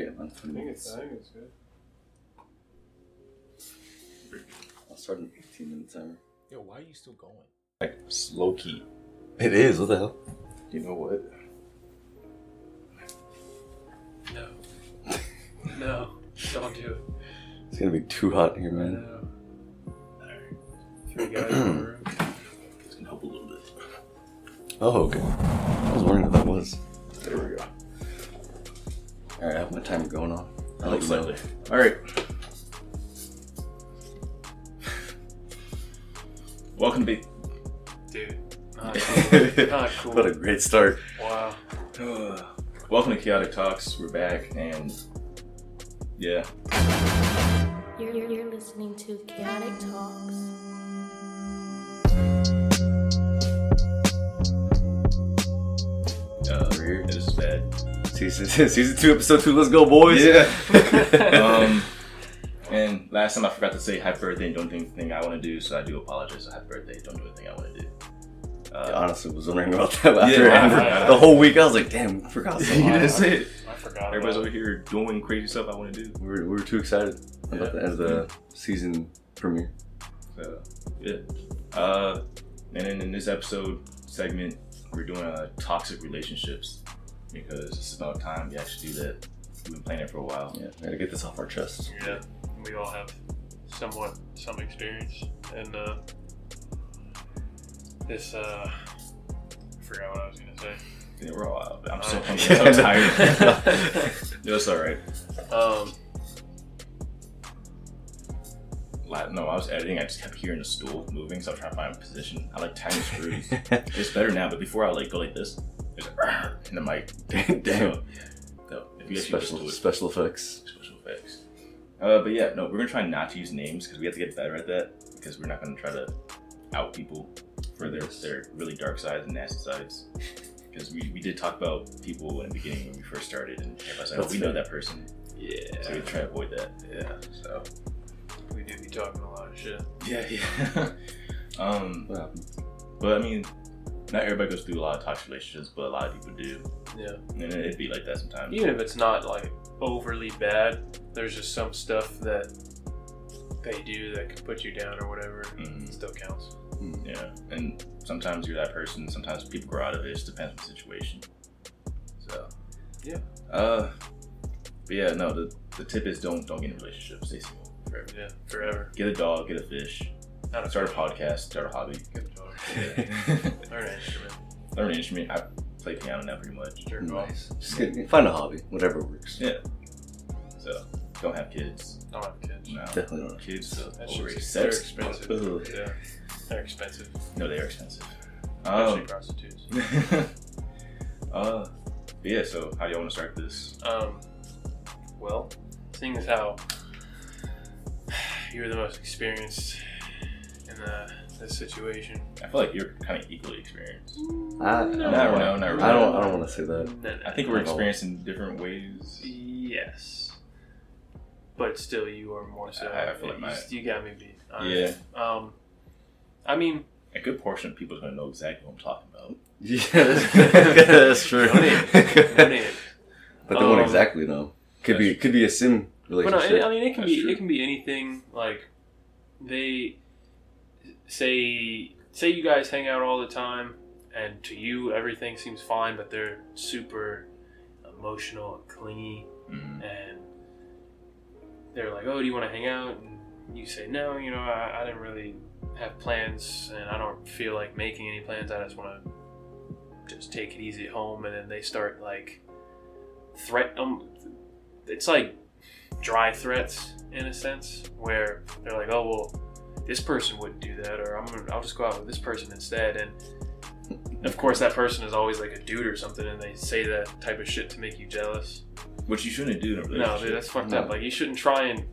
Okay, man. I think it's, I think it's good. I'll start an 18 minute timer. Yo, why are you still going? Like slow key. It is. What the hell? You know what? No. no. Don't do it. It's gonna be too hot here, man. No. Alright. Three guys in the room. It's gonna help a little bit. Oh, okay. I was wondering what that was. There we go. All right, I have my timer going on. I like like that. slightly. All right. Welcome to be. Dude. Not cool. Not cool. What a great start. wow. Welcome to Chaotic Talks. We're back, and yeah, You're, you're, you're listening to Chaotic Talks. Season, season two, episode two. Let's go, boys. um, and last time I forgot to say happy birthday and don't do anything I want to do, so I do apologize. So happy birthday, don't do anything I want to do. I Uh, honestly was wondering about that after Yeah, after I- I- the whole week. I was like, damn, we forgot you didn't say it. I forgot Everybody's over here doing crazy stuff I want to do. We were, we were too excited about the end of the season premiere. So yeah. Uh, and then in this episode segment, we're doing uh, toxic relationships because it's about time we actually do that. We've been playing it for a while. Yeah, we gotta get this off our chest. Yeah. We all have somewhat some experience. And uh this uh I forgot what I was gonna say. Yeah, we're all out. I'm so hungry. I'm so tired. no, it's all right. Um No, I was editing. I just kept hearing the stool moving, so I was trying to find a position. I like tiny screws. it's better now, but before I like go like this, it's like in the mic. Damn. So, so if you guys special, special, special effects. special effects. Uh, but yeah, no, we're gonna try not to use names because we have to get better at that. Because we're not gonna try to out people for their Yes. their really dark sides and nasty sides. Because we, we did talk about people in the beginning when we first started, and everybody's like, oh, That's we know that person, Yeah. so we try to avoid that. Yeah. So We do be talking a lot of shit. yeah, yeah. um, What happened? but I mean, not everybody goes through a lot of toxic relationships, but a lot of people do, Yeah. and it'd be like that sometimes. Even if it's not like overly bad, there's just some stuff that they do that can put you down or whatever. Mhm. It still counts. Yeah, and sometimes you're that person. Sometimes people grow out of it. It just depends on the situation. So, Yeah. Uh, but yeah, no. The, the tip is don't don't get in a relationship. Stay single forever. Yeah. Forever. Get a dog. Get a fish. Not a Start a podcast. Start a hobby. Get a. Learn an instrument. Learn an instrument. I play piano now, pretty much. Jerk off. Nice. Just get, find a hobby, whatever works. Yeah. So don't have kids. Don't have kids. No. Definitely don't have Kids. So That overrated. shit's they're expensive. Ugh. Yeah. They're expensive. No, they are expensive. Especially Um, prostitutes. uh, yeah. So how do y'all want to start this? Um, well, seeing as how you're the most experienced in uh, this situation, I feel like you're kind of equally experienced. I, No, I don't no, wanna- not really. I don't. I don't want to say that. no, no, I think no. we're Not all. experienced in different ways. Yes, but still, you are more so. I- I feel like you, my- you got me beat. Yeah. Um, I mean, A good portion of people are going to know exactly what I'm talking about. Yeah, that's, that's true. no name, no name. But they won't Um, exactly know. Could be. That's- Could be a sim But no, relationship. I mean, it can That's be true. it can be anything. Like they say say you guys hang out all the time, and to you everything seems fine, but they're super emotional and clingy, Mhm. and they're like, "Oh, do you want to hang out?" And you say, "No, you know, I, I didn't really have plans, and I don't feel like making any plans. I just want to just take it easy at home." And then they start like threat. Um, it's like dry threats in a sense, where they're like, "Oh, well." This person wouldn't do that, or I'm gonna, I'll just go out with this person instead. And of course, that person is always like a dude or something, and they say that type of shit to make you jealous. Which you shouldn't do in a No, dude, that's fucked No. up. Like, you shouldn't try and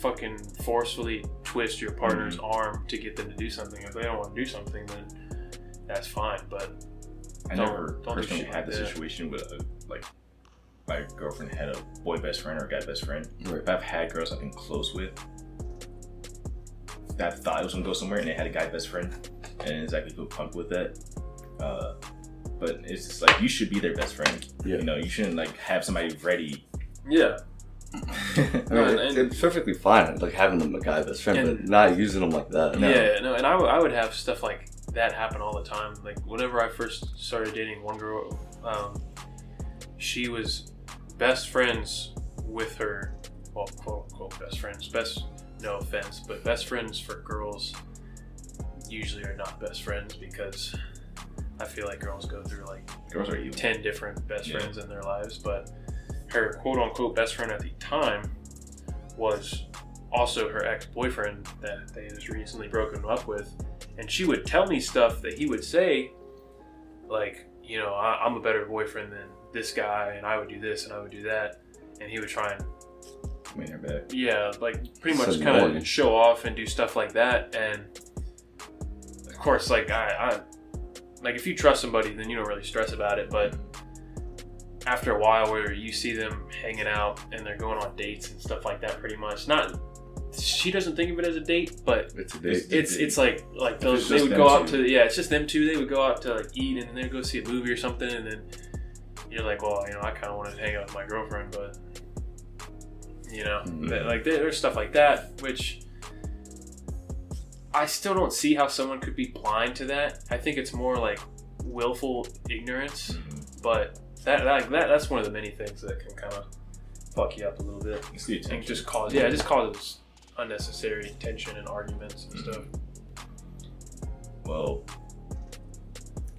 fucking forcefully twist your partner's Mm-hmm. arm to get them to do something. If they don't want to do something, then that's fine. But I don't- never don't personally had like the situation with a, like my girlfriend had a boy best friend or a guy best friend. Right. If I've had girls I've been close with that thought it was gonna go somewhere and they had a guy best friend and it's exactly feel comfortable with that. Uh, but it's just like you should be their best friend. Yeah. You know, you shouldn't like have somebody ready Yeah. I No, mean, and- it's perfectly fine, like having them a guy best friend, And- but not using them like that. No. Yeah, no, and I, w- I would have stuff like that happen all the time. Like whenever I first started dating one girl, um, she was best friends with her, well, quote unquote best friends. Best, no offense, but best friends for girls usually are not best friends because I feel like girls go through like Girls are evil. 10 different best Yeah. friends in their lives, but her quote unquote best friend at the time was also her ex boyfriend that they just recently broken up with. And she would tell me stuff that he would say, like, you know, I, I'm a better boyfriend than this guy, and I would do this and I would do that. And he would try and, Win her back. yeah, like pretty much So kind of show off and do stuff like that. And of course, like, I, I, like, if you trust somebody, then you don't really stress about it. But after a while where you see them hanging out and they're going on dates and stuff like that pretty much not she doesn't think of it as a date but It's a date. it's it's like like those they would go out two. to yeah it's just them two they would go out to like eat and then they'd go see a movie or something and then you're like well you know i kind of want to hang out with my girlfriend but you know Mhm. like there's stuff like that which i still don't see how someone could be blind to that i think it's more like willful ignorance but that, that that that's one of the many things that can kind of fuck you up a little bit It's the and just cause yeah, it just causes unnecessary tension and arguments and Mhm. stuff. Well,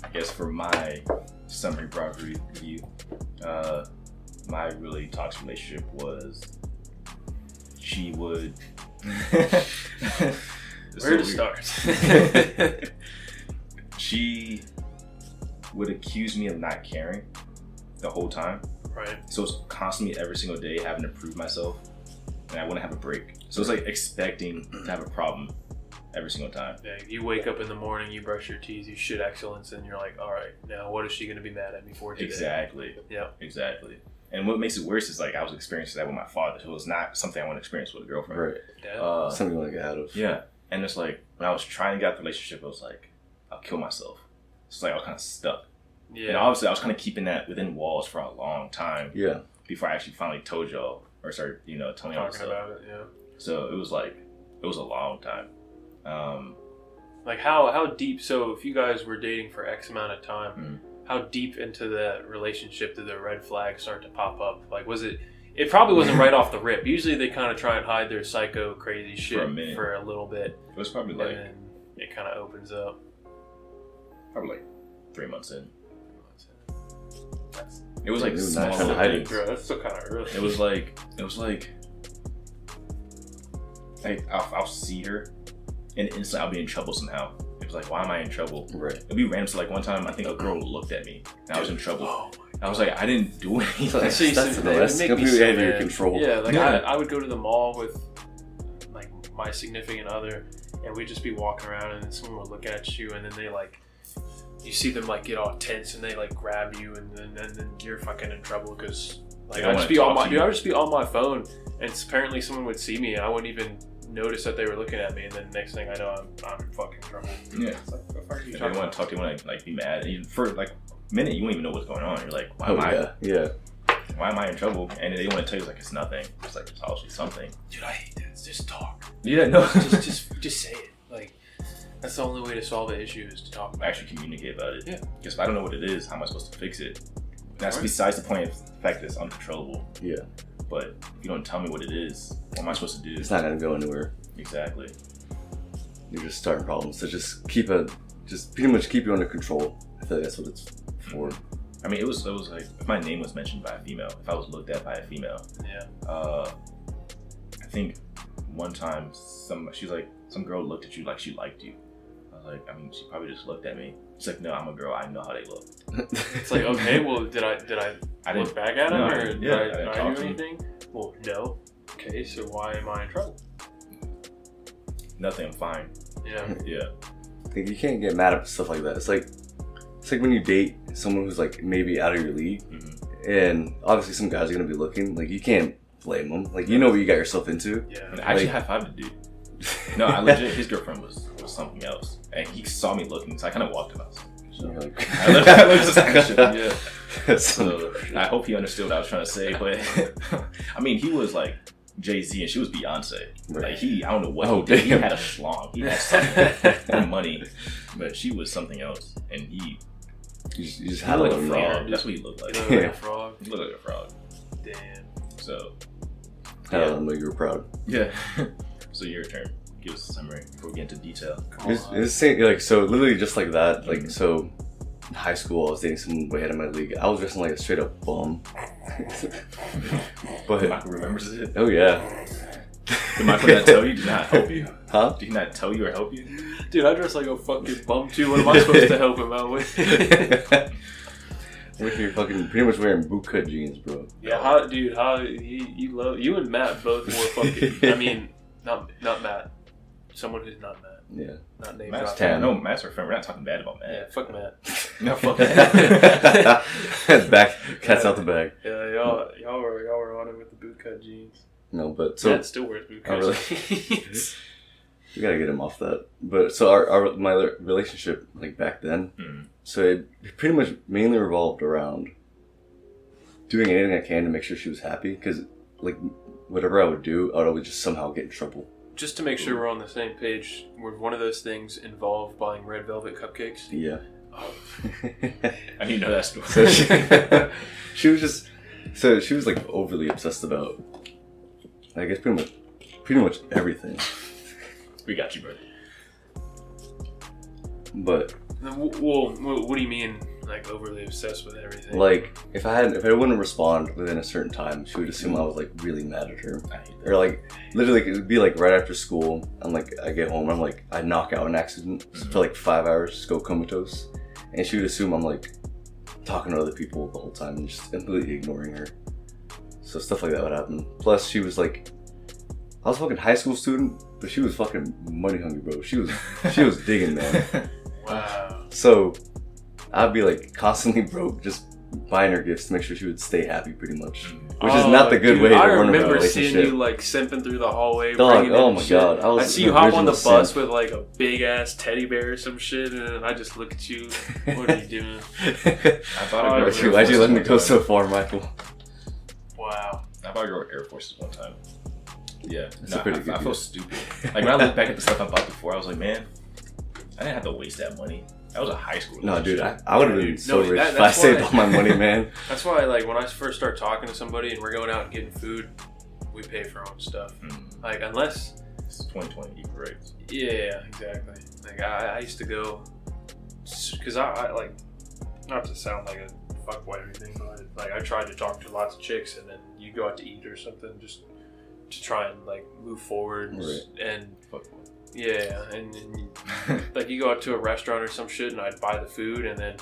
I guess for my summary broad re- review, uh, my really toxic relationship was she would. So Where to start? She would accuse me of not caring the whole time. right. So it's constantly every single day having to prove myself, and I wouldn't have a break. So it's like expecting to have a problem every single time. Yeah, you wake up in the morning, you brush your teeth, you shit excellence, and you're like, all right, now what is she gonna be mad at me for today? Exactly. Yeah. Exactly. And what makes it worse is like I was experiencing that with my father. So it was not something I want to experience with a girlfriend. right. Yeah. Uh, Something you want to get out of. yeah. And it's like when I was trying to get out the relationship, I was like, I'll kill myself. It's like I was kind of stuck. Yeah. And yeah. obviously, I was kind of keeping that within walls for a long time Yeah. before I actually finally told y'all or started, you know, telling y'all Talking stuff. about it. Yeah. So it was like it was a long time. Um, Like how how deep? So if you guys were dating for X amount of time, Mhm. How deep into that relationship did the red flags start to pop up? Like was it? It probably wasn't right off the rip. Usually they kind of try and hide their psycho crazy shit For a minute. for a little bit, it was probably and like then it kind of opens up. probably like three months in. That's, It was like It was small not trying to hide it. bro, that's still kind of early. It was like it was like like I'll, I'll see her and instantly I'll be in trouble somehow. It was like, why am I in trouble? Right. It'd be random. So like one time, I think a girl looked at me and I was in trouble. Oh I was like, I didn't do anything. That's- See, that's the it rest would make me completely so out of your control. Yeah, like Yeah. I, I would go to the mall with like my significant other, and we'd just be walking around, and then someone would look at you, and then they like, you see them like get all tense, and they like grab you, and then and then you're fucking in trouble because like I'd just be on my dude, you. I'd just be on my phone, and apparently someone would see me, and I wouldn't even notice that they were looking at me, and then next thing I know, I'm, I'm in fucking trouble. Yeah. It's like, what the fuck are you If they talking want about? to talk to you, want to like be mad. And you, for like a minute, you won't even know what's going on. You're like, why Oh am I? yeah. Yeah. Why am I in trouble? And they want to tell you like it's nothing. It's like it's obviously something. Dude, I hate that. Just talk. Yeah, no. just just just say it. Like that's the only way to solve the issue is to talk about actually communicate about it. Yeah. Because if I don't know what it is, how am I supposed to fix it? That's Right. besides the point of the fact that it's uncontrollable. Yeah. But if you don't tell me what it is, what am I supposed to do? It's not gonna go anywhere. Exactly. You're just starting problems. So just keep a, just pretty much keep you under control. I feel like that's what it's for. I mean, it was it was like if my name was mentioned by a female, if I was looked at by a female. Yeah. uh, I think one time some she's like some girl looked at you like she liked you. I was like, I mean, she probably just looked at me. She's like, no, I'm a girl. I know how they look. It's like okay, well, did I did I, I look back at him no, I or didn't- did yeah, I, I did didn't I talk do to him. anything? Well, no. Okay, so why am I in trouble? Nothing. I'm fine. Yeah. Yeah. Like you can't get mad at stuff like that. It's like it's like when you date someone who's like maybe out of your league, hmm and obviously some guys are gonna be looking. Like you can't blame them. Like you know what you got yourself into. Yeah. And I actually Like- high fived the dude. No, I legit. His girlfriend was was something else, and he saw me looking, so I kind of walked him. I So You're like- I love, I love this action. Yeah. So I hope he understood what I was trying to say, but I mean, he was like Jay Z and she was Beyonce. Right. Like he, I don't know what Oh, he did. He had a schlong. He had something money, but she was something else, and he, You just, you just he had like a frog. frog. That's what he looked like. You know, like Yeah. a frog. He looked like a frog. Damn. So Had a little you were proud. yeah. so your turn. Give us a summary before we get into detail. It's, it's same, like so, literally just like that. Like so, in high school, I was dating someone way ahead of my league. I was dressing like a straight up bum. but Michael remembers it. oh yeah, Did Michael not tell you? Did not help you? huh? Did he not tell you or help you? Dude, I dress like a fucking bum too. What am I supposed to help him out with? We're here fucking pretty much wearing bootcut jeans, bro. yeah, how, dude, how you, you love you and Matt both wore fucking. I mean, not not Matt. Someone who's not Matt. Yeah. Not named Matt's Tan. No, Matt's our friend. We're not talking bad about Matt. Yeah, Matt. fuck Matt. No, fuck Matt. Back, cat's out the bag. Yeah, y'all y'all were y'all were on it with the bootcut jeans. No, but so Matt still wears bootcut Oh, really? jeans. we gotta get him off that. But so our, our my relationship like back then, Mm. so it pretty much mainly revolved around doing anything I can to make sure she was happy. Because like whatever I would do, I would always just somehow get in trouble. Just to make sure we're on the same page, would one of those things involve buying red velvet cupcakes? Yeah. Oh, I need to know that story. so she, she was just so she was like overly obsessed about I guess pretty much pretty much everything. we got you, brother. But Then w- Well, wh- what do you mean, like overly obsessed with everything? like if I had if I wouldn't respond within a certain time, she would assume I was like really mad at her. I hate that. Or like literally it would be like right after school and like I get home I'm like I knock out an accident mm-hmm. for like five hours, just go comatose. And she would assume I'm like talking to other people the whole time and just completely ignoring her. So stuff like that would happen. Plus she was like I was a fucking high school student, but she was fucking money hungry, bro. She was she was digging, man. wow. So I'd be like constantly broke, just buying her gifts to make sure she would stay happy, pretty much. Which is oh, not the good dude, way to I run a remember relationship. seeing you like simping through the hallway. Dog, oh my shit. god, I was I see you hop on the original bus simp. with like a big ass teddy bear or some shit, and I just look at you. What are you doing? I thought Oh, I why'd you, why'd you let me go so far, Michael? Wow. I bought your Air Forces one time. Yeah, That's no, a pretty I, good I feel stupid. Like when I look back at the stuff I bought before, I was like, man, I didn't have to waste that money. That was a high school. No, dude, I. I would have been Dude, so no, rich that- if I saved why- all my money, man. That's why, like, when I first start talking to somebody and we're going out and getting food, we pay for our own stuff. Mm, Like, unless, it's 2020 equal rates. yeah, exactly. Like, I, I used to go, because I, I, like, not to sound like a fuckboy or anything, but like, I tried to talk to lots of chicks, and then you go out to eat or something just to try and like move forward, Right. and Fuck. Yeah, and, and you, like you go out to a restaurant or some shit and I'd buy the food and then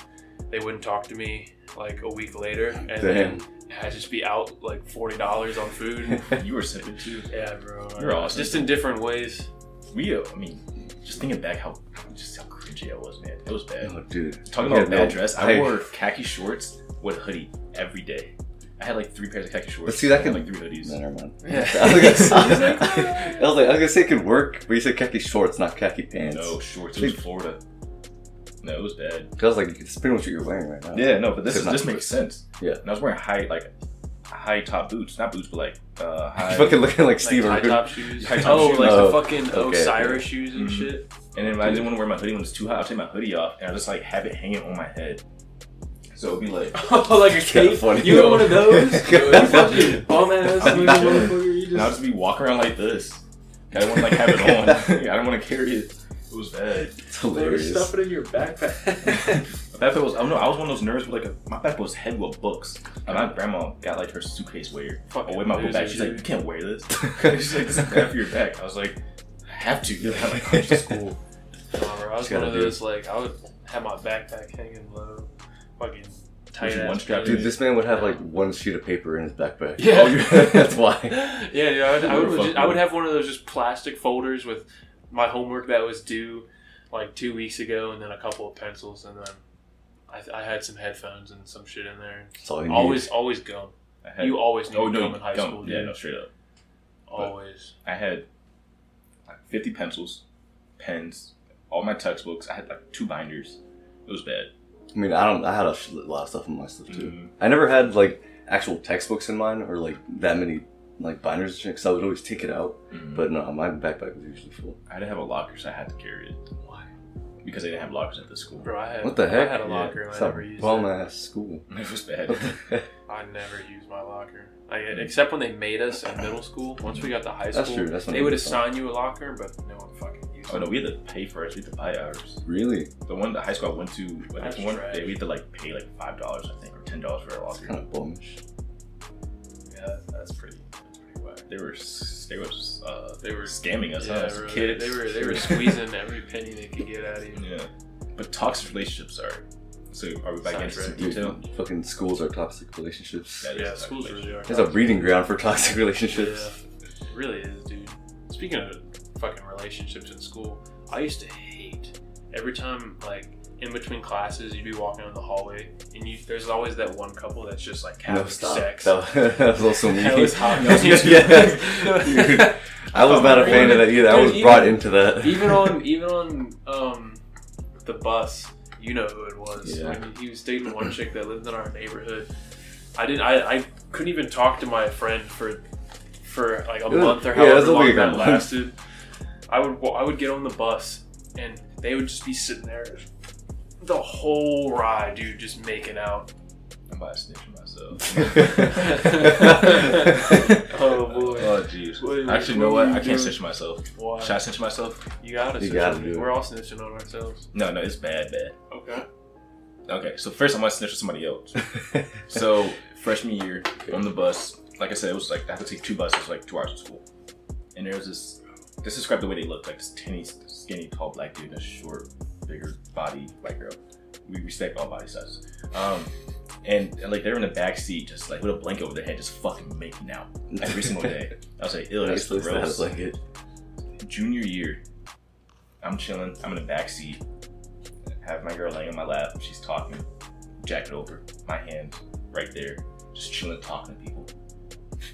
they wouldn't talk to me like a week later and then I'd just be out like forty dollars on food. you were sipping too. yeah, bro. You're awesome. Just in different ways. We, uh, I mean, just thinking back, how just how cringy I was, man. It was bad. Oh, dude. Talking Yeah, about no, bad dress, I, I- wore khaki shorts with a hoodie every day. I had like three pairs of khaki shorts. But see, that and, can- like three hoodies. No, never mind. Yeah. I was, gonna say, I, was like, I was like, I was gonna say it could work, but you said khaki shorts, not khaki pants. No shorts. It was Florida. No, it was bad. I was like, it's pretty much what you're wearing right now. Yeah, no, but this It's is not this makes sense. Yeah. And I was wearing high like high top boots, not boots, but like uh, high. You fucking looking like Like Steve high Irwin. top shoes. High top oh, shoes. like Oh, the fucking okay, Osiris shoes and Mhm. shit. and then I didn't want to wear my hoodie when it's too hot. I'd take my hoodie off, and I just like have it hanging on my head. So it'd be like, Oh, like a kinda cape. funny, you got one of those? You fucking bum ass I'd be little motherfucker. You and I'll just just be walking around like this. I don't want to like have it on. I didn't want to carry it. It was bad. It's hilarious. stuff it in your backpack. My backpack was. I don't know. I was one of those nerds with like a. My backpack was heavy with books. And my grandma got like her suitcase wear. Fucking I wear my book bag. She's like, you can't wear this. She's like, this is bad for your back. I was like, I have to. You have like comes to school. Nah, bro, I was Just gotta one of do it. those like I would have my backpack hanging low, fucking tight ass one strap, Dude, this man would have like one sheet of paper in his backpack. Yeah. Oh, that's why. yeah, dude, I would, I, would What just, I would have one of those just plastic folders with my homework that was due like two weeks ago, and then a couple of pencils, and then I, I had some headphones and some shit in there. That's all you need. Always, always gum. I had, You always need oh gum no, in high gum. school, Yeah, dude. no, straight up. Always. I had like 50 pencils, pens, all my textbooks. I had like two binders. It was bad. I mean, I don't. I had a lot of stuff in my stuff too. Mhm. I never had like actual textbooks in mine or like that many like binders. Cause I would always take it out. Mhm. But no, my backpack was usually full. I didn't have a locker, so I had to carry it Why? because they didn't have lockers at the school. Bro, I had What the heck? I had a locker and I never used bum it. ass school. It was bad. I never used my locker. Like, except when they made us in middle school. Once we got to high school, That's true. That's when they would assign you a locker, but no one fucking used oh no, we had to pay for it. We had to buy ours. Really? The one, the high school I went to, a That's one, trash. they, we had to like pay like five dollars, I think, or ten dollars for a locker. kind of bumish. Yeah, that's pretty. That's pretty whack. They were, they were, uh, They were scamming us. Yeah, huh, as really. kids. They were they were squeezing every penny they could get out of you. Yeah, but toxic relationships are. So are we back Sounds into some right. detail? Dude, fucking schools are toxic relationships. That is Yeah, schools really are. There's a breeding ground for toxic relationships. Yeah, it really is, dude. Speaking of fucking relationships in school, I used to hate every time like in between classes you'd be walking in the hallway and you there's always that one couple that's just like having No, stop. sex. That, that was also me. That was hot. That was me Dude, I was not a fan of that either. I was Dude, brought into that. even on even on um the bus, you know who it was. Yeah. He was dating one chick that lived in our neighborhood. I didn't. I, I couldn't even talk to my friend for for like a month or yeah, it however was long that lasted. I would I would get on the bus and they would just be sitting there the whole ride, dude, just making out. I'm about to snitch myself. Oh boy. Oh jeez. Actually, you know what? I can't doing? snitch myself. Why? Should I snitch myself? You gotta. You snitch gotta do it. We're all snitching on ourselves. No, no, it's bad, bad. Okay. Okay, so first I'm gonna snitch on somebody else. So freshman year on the bus, like I said, it was like I had to take two buses, like two hours of school. And there was this. Just describe the way they looked, like this tinny, skinny, tall black dude, and a short, bigger body white girl. We respect all body sizes. Um, and, and, like they're in the back seat, just like with a blanket over their head, just fucking making out every single day. I was like, ew, that's that gross. like it. Junior year, I'm chilling. I'm in the back seat. Have my girl laying on my lap. She's talking. Jacket over. My hand right there. Just chilling, talking to people.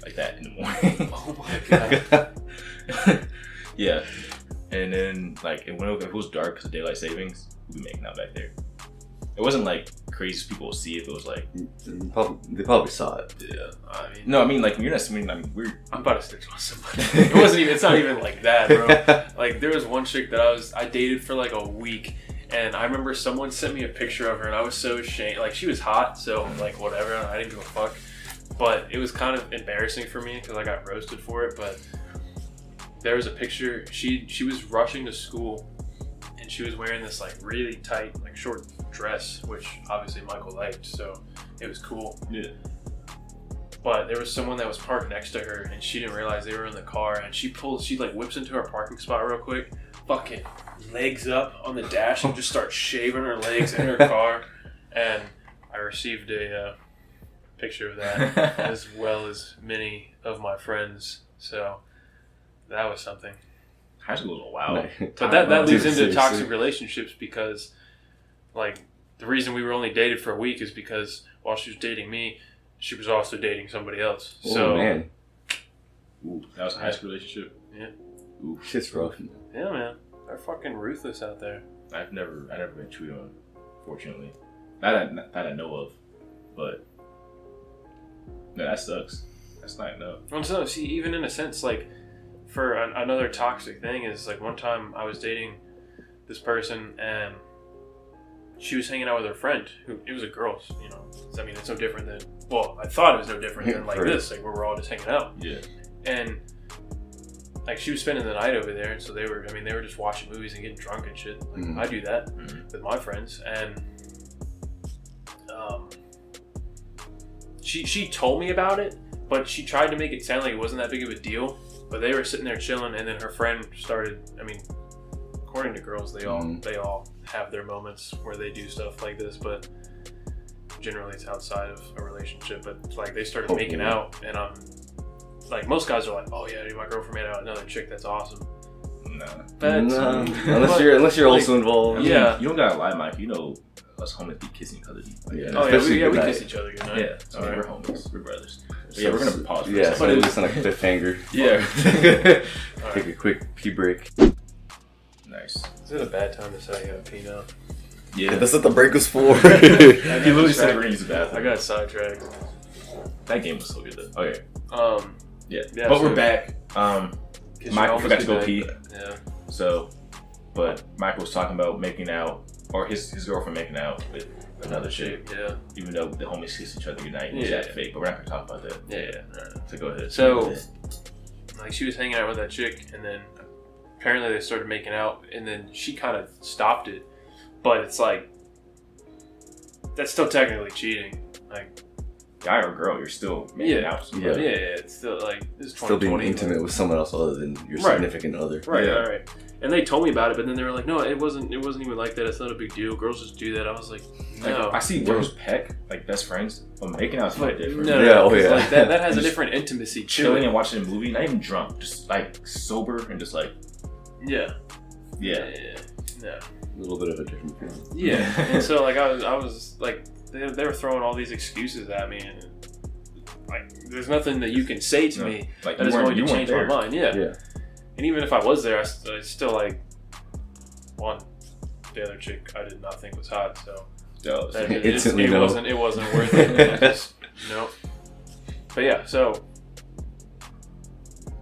Like that in the morning. Oh my god. yeah. And then, like, it went over. If it was dark because of daylight savings, we'd be making out back there. It wasn't like crazy people will see it. It was like, Probably, they probably saw it. Yeah. I mean, no, I mean, like, you're not assuming, I mean, we're. I'm about to snitch on somebody. it wasn't even. It's not even like that, bro. Like there was one chick that I was I dated for like a week, and I remember someone sent me a picture of her, and I was so ashamed. Like she was hot, so like whatever. I didn't give a fuck. But it was kind of embarrassing for me because I got roasted for it. But there was a picture. She she was rushing to school, and she was wearing this like really tight like short dress, which obviously Michael liked, so it was cool. Yeah. But there was someone that was parked next to her, and she didn't realize they were in the car. And she pulls, she like whips into her parking spot real quick, fucking legs up on the dash, and just starts shaving her legs in her car. And I received a uh, picture of that, as well as many of my friends. So that was something. High school was a wild. But that, that leads into toxic relationships because, like, the reason we were only dated for a week is because while she was dating me, she was also dating somebody else. Oh so man, Ooh, that was a high school relationship. Yeah. Ooh, shit's rough. yeah, man, they're fucking ruthless out there. I've never, I never been cheated on, fortunately. That I, that I know of, but no, that sucks. That's not enough. Well, so see, even in a sense, like for an, another toxic thing is like one time I was dating this person and she was hanging out with her friend who it was a girl. You know, I mean, it's no different than well, I thought it was no different than like this, like where we're all just hanging out. Yeah. and like she was spending the night over there, and so they were. I mean, they were just watching movies and getting drunk and shit. Like, Mhm. I do that Mhm. with my friends, and um, she she told me about it, but she tried to make it sound like it wasn't that big of a deal. But they were sitting there chilling, and then her friend started. I mean, according to girls, they all Mhm. they all have their moments where they do stuff like this, but generally it's outside of a relationship. But like they started making Hopefully. out, and um, like most guys are like, "Oh yeah, dude, my girlfriend made out another chick. That's awesome." Nah. But No, unless you're unless you're like, also involved. I mean, Yeah. You don't gotta lie, Mike. You know, us homies be kissing each other. Like, Yeah. oh yeah, we, yeah, we kiss each other goodnight. Yeah. So I mean, Alright. we're homies. We're brothers. But yeah, we're gonna pause for a Yeah, second. so But at it- least on a cliffhanger. Yeah. All Take a quick pee break. nice. Is it a bad time to say I got pee now? Yeah. That's what the break was for. I he literally said we're gonna use the bathroom. I got sidetracked. that game was so good though. Okay. Um, Yeah. Yeah, but so- we're back. Um, 'cause Michael forgot to go almost pee. did. Yeah. so, but Michael was talking about making out, or his his girlfriend making out with another chick, Yeah. even though the homies kiss each other goodnight. Yeah. Yeah. That's fake, but we're not gonna talk about that. Yeah. yeah. So go ahead. So, like, she was hanging out with that chick, and then apparently they started making out, and then she kind of stopped it. But it's like, that's still technically cheating. Like, guy or girl, you're still making Yeah. out. with Yeah. yeah, yeah, it's still like, this is Still being 2020. intimate with someone else other than your Right. significant other. Right, Yeah. right, right. And they told me about it, but then they were like, "No, it wasn't. It wasn't even like that. It's not a big deal. Girls just do that." I was like, Like, "No, I see girls peck like best friends, but making out is But no different. no, Yeah, oh, 'cause, yeah. Like, that, that has a different intimacy to Chilling and watching a movie, not even drunk, just like sober and just like Yeah, yeah. yeah, yeah. A little bit of a different feeling. Yeah, and so like I was, I was like, they, they were throwing all these excuses at me, and like, there's nothing that you can say to No. me Like that you is weren't, going to weren't change my mind. Yeah. Yeah. And even if I was there, I, st- I still like one. The other chick I did not think was hot, so oh, that, it, it, it no. wasn't it wasn't worth it. It just, no. But yeah, so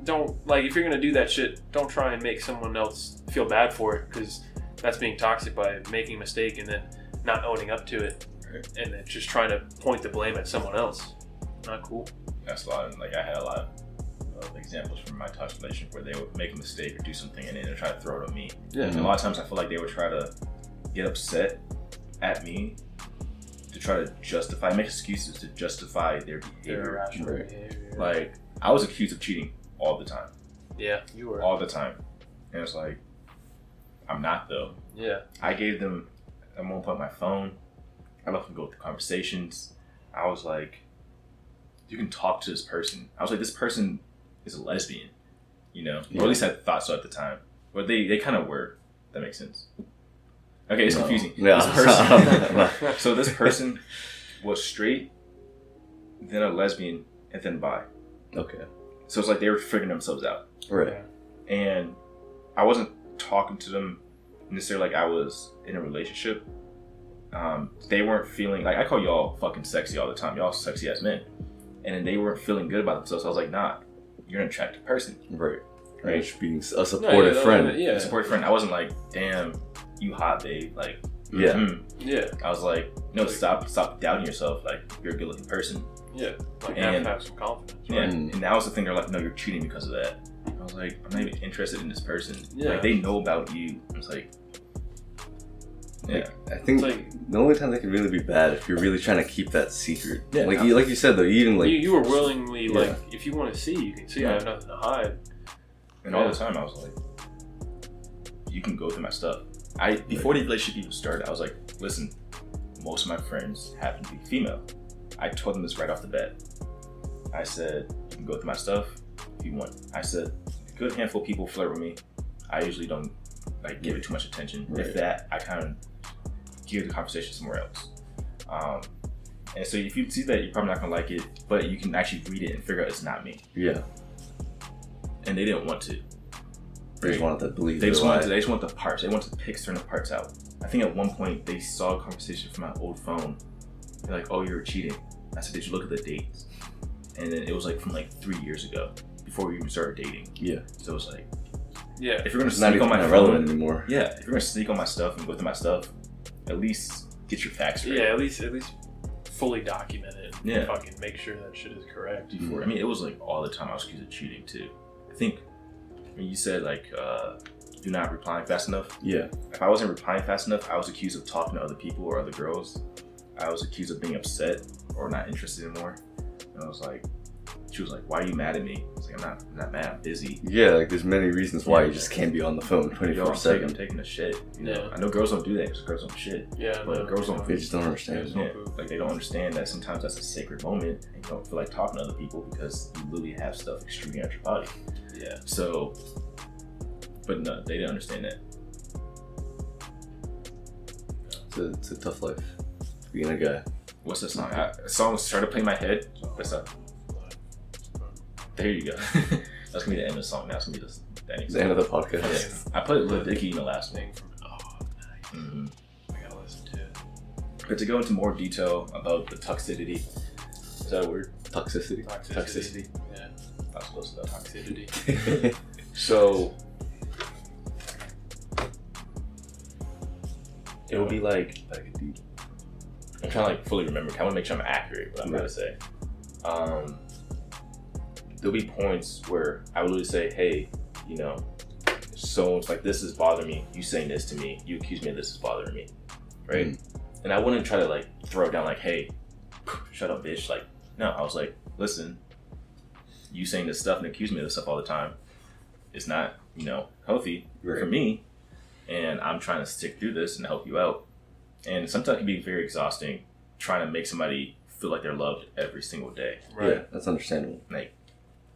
don't like if you're gonna do that shit, don't try and make someone else feel bad for it because that's being toxic by making a mistake and then not owning up to it, Right. and then just trying to point the blame at someone else. Not cool. that's a lot. Like I had a lot of examples from my toxic relationship where they would make a mistake or do something and then they try to throw it on me. Yeah. And a lot of times I feel like they would try to get upset at me to try to justify, make excuses to justify their Their behavior. irrational Right. behavior. Like I was accused of cheating all the time, yeah, you were. all the time, and it's like I'm not though. yeah, I gave them at one point my phone. I let them go through conversations. I was like, you can talk to this person. I was like, this person is a lesbian, you know, Yeah. or at least I thought so at the time. But they, they kind of were. That makes sense. Okay, it's No. confusing. Yeah. This person, so this person was straight, then a lesbian, and then bi. okay. So it's like they were figuring themselves out Right. and I wasn't talking to them necessarily like I was in a relationship. Um, they weren't feeling like I call y'all fucking sexy all the time. Y'all sexy as men, and then they weren't feeling good about themselves. I was like, nah, you're an attractive person, Right. right? Right. Just being a No, supportive yeah, friend. Yeah, A support friend. I wasn't like, damn, you hot, babe. Like, Yeah. mhm. yeah, I was like, no, stop, stop doubting yourself. Like, you're a good-looking person. yeah. Like have, And- have some confidence. Yeah, Right? Mm. and that was the thing. They're like, no, you're cheating because of that. I was like, I'm not even interested in this person. Yeah. Like, they know about you. I was like, yeah. Like, I think like- the only time that can really be bad if you're really trying to keep that secret. Yeah. Like you, like you said though, even like you, you were willingly Yeah. like, if you want to see, you can see. I have nothing to hide. And all the time, I was like, you can go through my stuff. I before the relationship even started, I was like, listen, most of my friends happen to be female. I told them this right off the bat. I said, you can go through my stuff if you want. I said, a good handful of people flirt with me. I usually don't like give it too much attention. Right. If that, I kind of gear the conversation somewhere else. Um, and so if you see that, you're probably not gonna like it, but you can actually read it and figure out it's not me. yeah. And they didn't want to. They just wanted to believe. They just wanted to, they just want the parts. They wanted to pick certain parts out. I think at one point they saw a conversation from my old phone. They're like, "Oh, you're cheating." I said, "Did you look at the dates?" And then it was like from like three years ago, before we even started dating. Yeah. So it was like, Yeah, if you're gonna It's not sneak even on my relevant phone, anymore. yeah, if you're gonna sneak on my stuff and go through my stuff, at least get your facts right. yeah. At least, at least fully document it. and Yeah. fucking make sure that shit is correct. Before, I mean, it was like all the time I was accused of cheating too. I think when you said like, uh, "Do not replying fast enough," Yeah. if I wasn't replying fast enough, I was accused of talking to other people or other girls. I was accused of being upset or not interested anymore. And I was like, she was like, "Why are you mad at me?" I was like, "I'm not, I'm not mad. I'm busy. Yeah. Like there's many reasons why Yeah. you just can't be on the phone twenty Yo, four I'm, taking, I'm taking a shit. You know, Yeah. I know girls don't do that because girls don't shit. Yeah, But no, girls don't- They just don't understand. There's Yeah, like they don't understand that sometimes that's a sacred moment and you don't feel like talking to other people because you literally have stuff extruding out your body. Yeah, So, but no, they didn't understand that. It's a, it's a tough life. Being a guy. What's the song? I, a song started playing in my head. What's up? There you go. That's gonna be the end of the song. That's it's gonna be the, the ending. It's the end of the Yeah. podcast. I put Lil Dicky in the last one. thing from oh, nice. hmm I gotta listen to. But to go into more detail about the toxicity, is that a word? Toxicity. Toxicity. Yeah. Not supposed to know. Toxicity. So it would be like Like a dude. I'm trying to like fully remember. I want to make sure I'm accurate. What I'm about to say. Um, there'll be points where I would literally say, "Hey, you know, so it's like this is bothering me. You saying this to me. You accuse me of this is bothering me, right?" Mm. And I wouldn't try to like throw it down like, "Hey, shut up, bitch." Like, no, I was like, "Listen, you saying this stuff and accuse me of this stuff all the time is not, you know, healthy Right. for me, and I'm trying to stick through this and help you out." And sometimes it can be very exhausting trying to make somebody feel like they're loved every single day Right. Yeah, that's understandable. like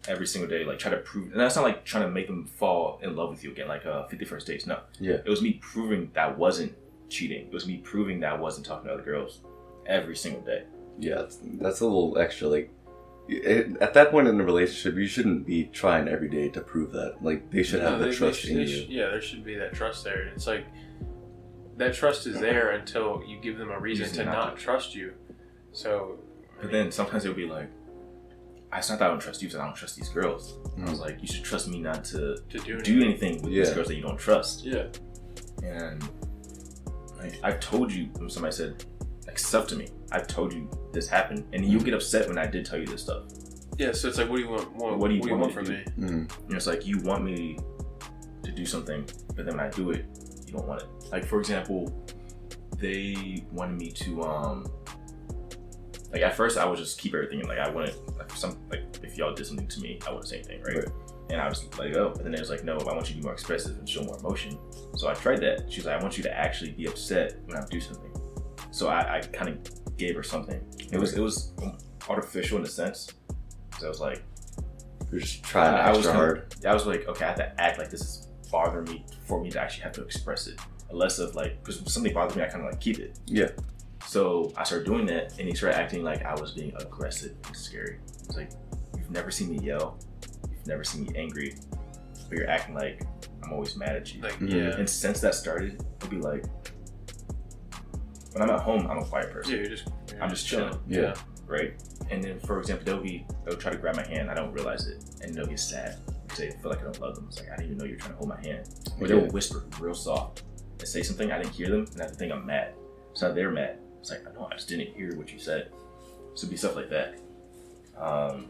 every single day, like try to prove. And that's not like trying to make them fall in love with you again, like uh, Fifty First Dates. No, Yeah. it was me proving that wasn't cheating. It was me proving that I wasn't talking to other girls every single day. Yeah, that's, that's a little extra. Like, it, at that point in the relationship, you shouldn't be trying every day to prove that. Like, they should No, have the they- they trust should- in you. should- yeah, there should be that trust there. It's like that trust is there until you give them a reason Reason to not not to. trust you. So, I But mean, then sometimes it'll be like, it's not that I don't trust you, it's that I don't trust these girls. I was Mm. like, you should trust me not to to do anything. do anything with these girls that you don't trust. Yeah, And like I've told you when somebody said like stuff to me. I've told you this happened, and you get upset when I did tell you this stuff. yeah. So it's like, what do you want? want What do you want me from to me? do? Mm. And it's like you want me to do something, but then when I do it, you don't want it. Like for example, they wanted me to um like at first I would just keep everything in like I wouldn't like some like if y'all did something to me, I wouldn't say anything, right? Right. And I was let it go. But then it was like, no, I want you to be more expressive and show more emotion. So I tried that. She's like, I want you to actually be upset when I do something. So I, I kind of gave her something. It was it was artificial in a sense. So I was like, You're just trying I was kinda- hard. I was like, okay, I have to act like this is bothering me for me to actually have to express it. Less of like, because something bothers me, I kind of like keep it. Yeah. So I started doing that, and he started acting like I was being aggressive and scary. It's like, you've never seen me yell, you've never seen me angry, but you're acting like I'm always mad at you. Like, Mhm. yeah, And since that started, it'd be like, when I'm at home, I'm a quiet person. yeah. person, You're just, you're I'm just chilling. Yeah. right? And then, for example, they'll be they'll try to grab my hand, I don't realize it, and they'll get sad because they feel like I don't love them. It's like I didn't even know you're trying to hold my hand. Or they'll whisper real soft and say something I didn't hear them, and I think I'm mad. So not they're mad. It's like no, I just didn't hear what you said. So it'd be stuff like that. Um,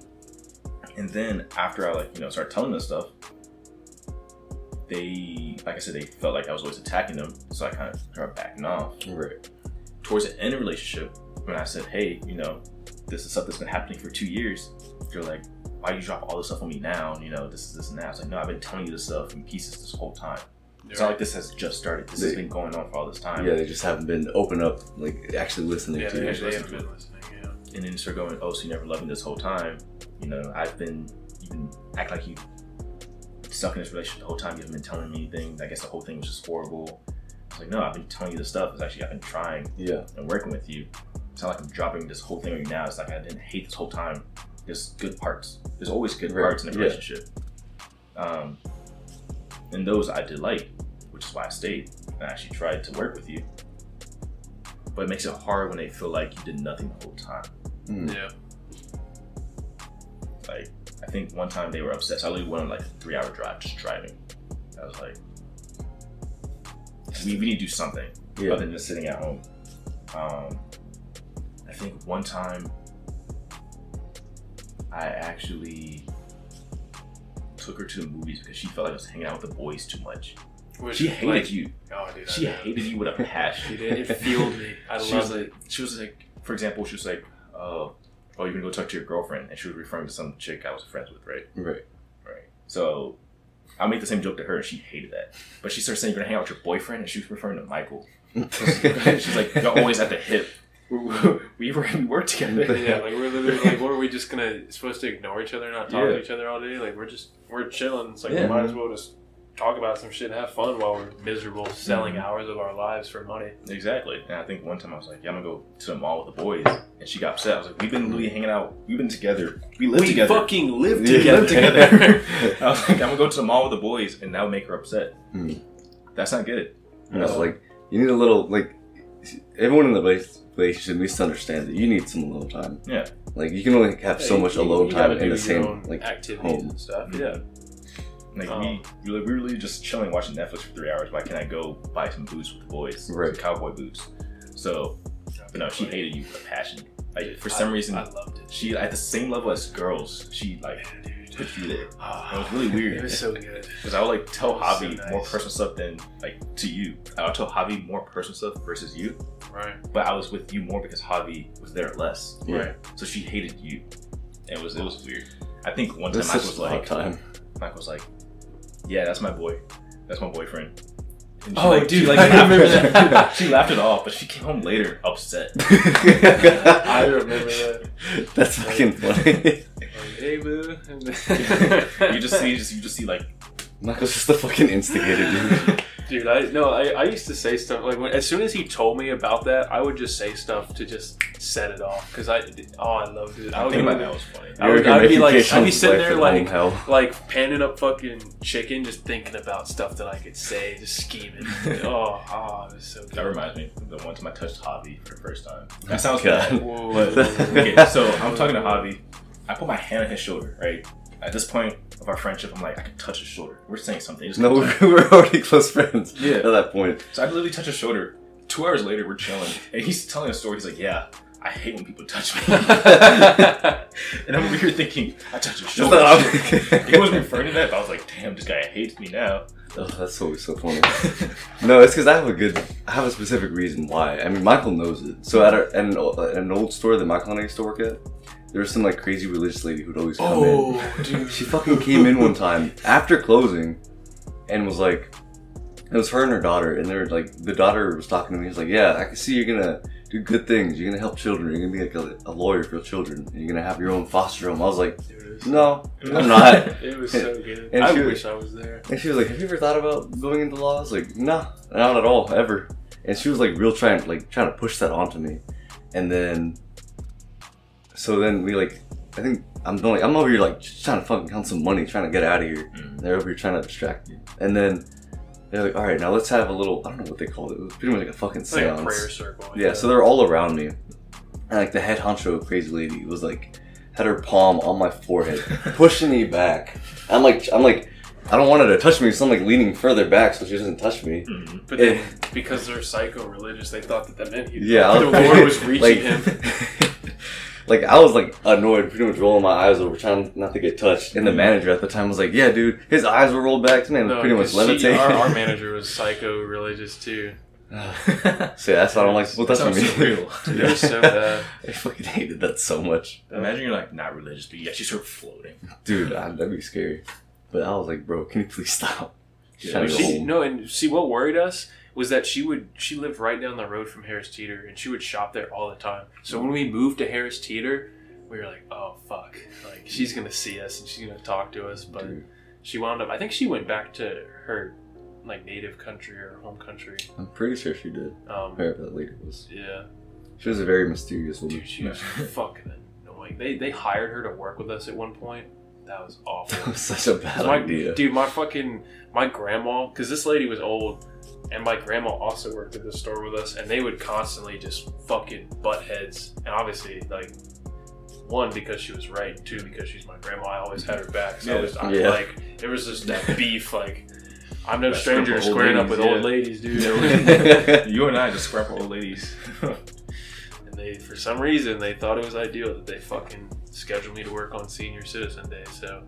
and then after I like you know started telling them stuff, they like I said they felt like I was always attacking them, so I kind of started backing off Right. towards the end of the relationship, when I said, hey, you know, this is stuff that's been happening for two years, they're like, why you drop all this stuff on me now? And, you know, this is this and that. I was like, no, I've been telling you this stuff in pieces this whole time. It's not like this has just started. This has been going on for all this time. Yeah, they just haven't been open up, like actually listening yeah, to they, you. they haven't been listening. Yeah, And then you start going, oh, so you never loved me this whole time. You know, I've been, you've been act like you stuck in this relationship the whole time. You haven't been telling me anything. I guess the whole thing was just horrible. It's like, no, I've been telling you this stuff. It's actually, I've been trying Yeah. and working with you. It's not like I'm dropping this whole thing on you now. It's like I didn't hate this whole time. There's good parts. There's always good Right, parts in a yeah. relationship. Um, and those I did like, which is why I stayed and I actually tried to work with you. But it makes it hard when they feel like you did nothing the whole time. Mm. yeah. Like I think one time they were upset. So I literally went on like a three hour drive just driving. I was like, we, we need to do something Yeah. other than just sitting at home. Um, I think one time I actually took her to the movies because she felt like I was hanging out with the boys too much. Which, She hated like, you. Oh, dude, She know. hated you with a passion. She did. It fueled me. I she was love it. like, she was like, for example, she was like, uh, oh, oh, you're gonna go talk to your girlfriend, and she was referring to some chick I was friends with, right? Right. Right. So I made the same joke to her, and she hated that. But she started saying you're gonna hang out with your boyfriend, and she was referring to Michael. She's like, you're always at the hip. We we were we work together. yeah, like we're literally like, what are we just gonna supposed to ignore each other, not talk Yeah. to each other all day? Like we're just we're chilling. It's like Yeah. we might as well just talk about some shit, and have fun while we're miserable, selling Mhm. hours of our lives for money. Exactly. And I think one time I was like, yeah, I'm gonna go to the mall with the boys, and she got upset. I was like, we've been literally hanging out. We've been together. We live together. We fucking live Yeah. we live together. I was like, I'm gonna go to the mall with the boys, and that would make her upset. Hmm. That's not good. And it's like you need a little like everyone in the place relationship needs to understand that you need some alone time. Yeah. Like you can only have so Yeah, much alone you time in the same like activities home. and stuff. Mhm. Yeah. Like Oh. we, we were really just chilling, watching Netflix for three hours. Why can't I go buy some boots with the boys? Right. Some cowboy boots. So, but no, she hated you with a passion. Like for I- some reason, I loved it. she at the same level as girls. She like dude. Put you there. Ah, It was really weird. It was so good. Because I would like tell That was so Javi nice. more personal stuff than like to you. I would tell Javi more personal stuff versus you. Right. But I was with you more because Javi was there less. Yeah. Right. So she hated you. And it was it was weird. I think one time This Mike is was a like time. Mike was like, Yeah, that's my boy. That's my boyfriend. And Oh, like, dude, she, like I laughed- remember that. she laughed it off, but she came home later upset. I remember that. That's fucking funny. Like, hey, boo. you just see just you just see like Michael's just the fucking instigator, dude. Dude, I no, I, I used to say stuff like when, as soon as he told me about that, I would just say stuff to just set it off because I oh I loved it. I I would think be, that was funny. I would- I'd be like- I'd be sitting there like- home hell. like panning up fucking chicken, just thinking about stuff that I could say, just scheming. oh, oh, it was so good. That reminds me of the one time I touched Javi for the first time. That sounds God. bad. Whoa, But whoa, whoa, whoa. okay, so I'm talking to Javi. I put my hand on his shoulder, right? At this point of our friendship, I'm like, I can touch his shoulder. We're saying something. No, we're already close friends Yeah. at that point. So I literally touch his shoulder. Two hours later, we're chilling, and he's telling a story. He's like, "Yeah, I hate when people touch me," and I'm over here thinking, "I touch his shoulder." he wasn't referring to that, but I was like, "Damn, this guy hates me now." Oh, that's always so funny. no, it's because I have a good, I have a specific reason why. I mean, Michael knows it. So at, our, at, an, at an old store that Michael and I used to work at, there was some like crazy religious lady who'd always come in. Oh, dude. She fucking came in one time after closing and was like, it was her and her daughter, and they're like, the daughter was talking to me. He's like, yeah, I can see you're gonna do good things. You're gonna help children. You're gonna be like a, a lawyer for children. You're gonna have your own foster home. I was like, it was- no, I'm not. It was so good. And I wish I was there. And she was like, "Have you ever thought about going into law?" I was like, "No, not at all, ever." And she was like, real trying, like trying to push that onto me. And then, so then we like, I think I'm like, I'm over here like just trying to fucking count some money, trying to get out of here. Mm. They're over here trying to distract me. And then they're like, "All right, now let's have a little. I don't know what they called it. It was pretty much like a fucking It's like a prayer circle. Yeah, so they're all around me. And like the head honcho crazy lady was like had her palm on my forehead, pushing me back. I'm like I'm like I don't want her to touch me, so I'm like leaning further back so she doesn't touch me. Mhm. But then, because they're psycho religious, they thought that that meant he, Yeah, the Lord was reaching like, him. like I was like annoyed, pretty much rolling my eyes over, trying not to get touched. And the manager at the time was like, "Yeah, dude, his eyes were rolled back, and it was No, pretty much she- levitating." our, our manager was psycho religious too. so yeah, that's why I don't like people That touching sounds me. surreal. It was so bad. I fucking hated that so much, Imagine you're like not religious, but you actually start floating. dude. I, that'd be scary. But I was like, bro, can you please stop? Just trying to go She, home. no, and see what worried us was that she would she lived right down the road from Harris Teeter, and she would shop there all the time. So when we moved to Harris Teeter, we were like, oh fuck, like she's gonna see us and she's gonna talk to us. But Dude, she wound up. I think she went back to her like native country or home country. I'm pretty sure she did. Um, Whoever that lady was. yeah, She was a very mysterious woman. dude, she was fucking annoying. They they hired her to work with us at one point. That was awful. That was such a bad my, idea. Dude, my fucking my grandma, because this lady was old, and my grandma also worked at the store with us, and they would constantly just fucking butt heads. And obviously, like one because she was right, two because she's my grandma. I always had her back. So I was I, Yeah. like, there was just that beef. Like, I'm no That's stranger to for old squaring up ladies, with old ladies, dude. you and I just square scrap old ladies. and they, for some reason, they thought it was ideal that they fucking scheduled me to work on Senior Citizen Day. So,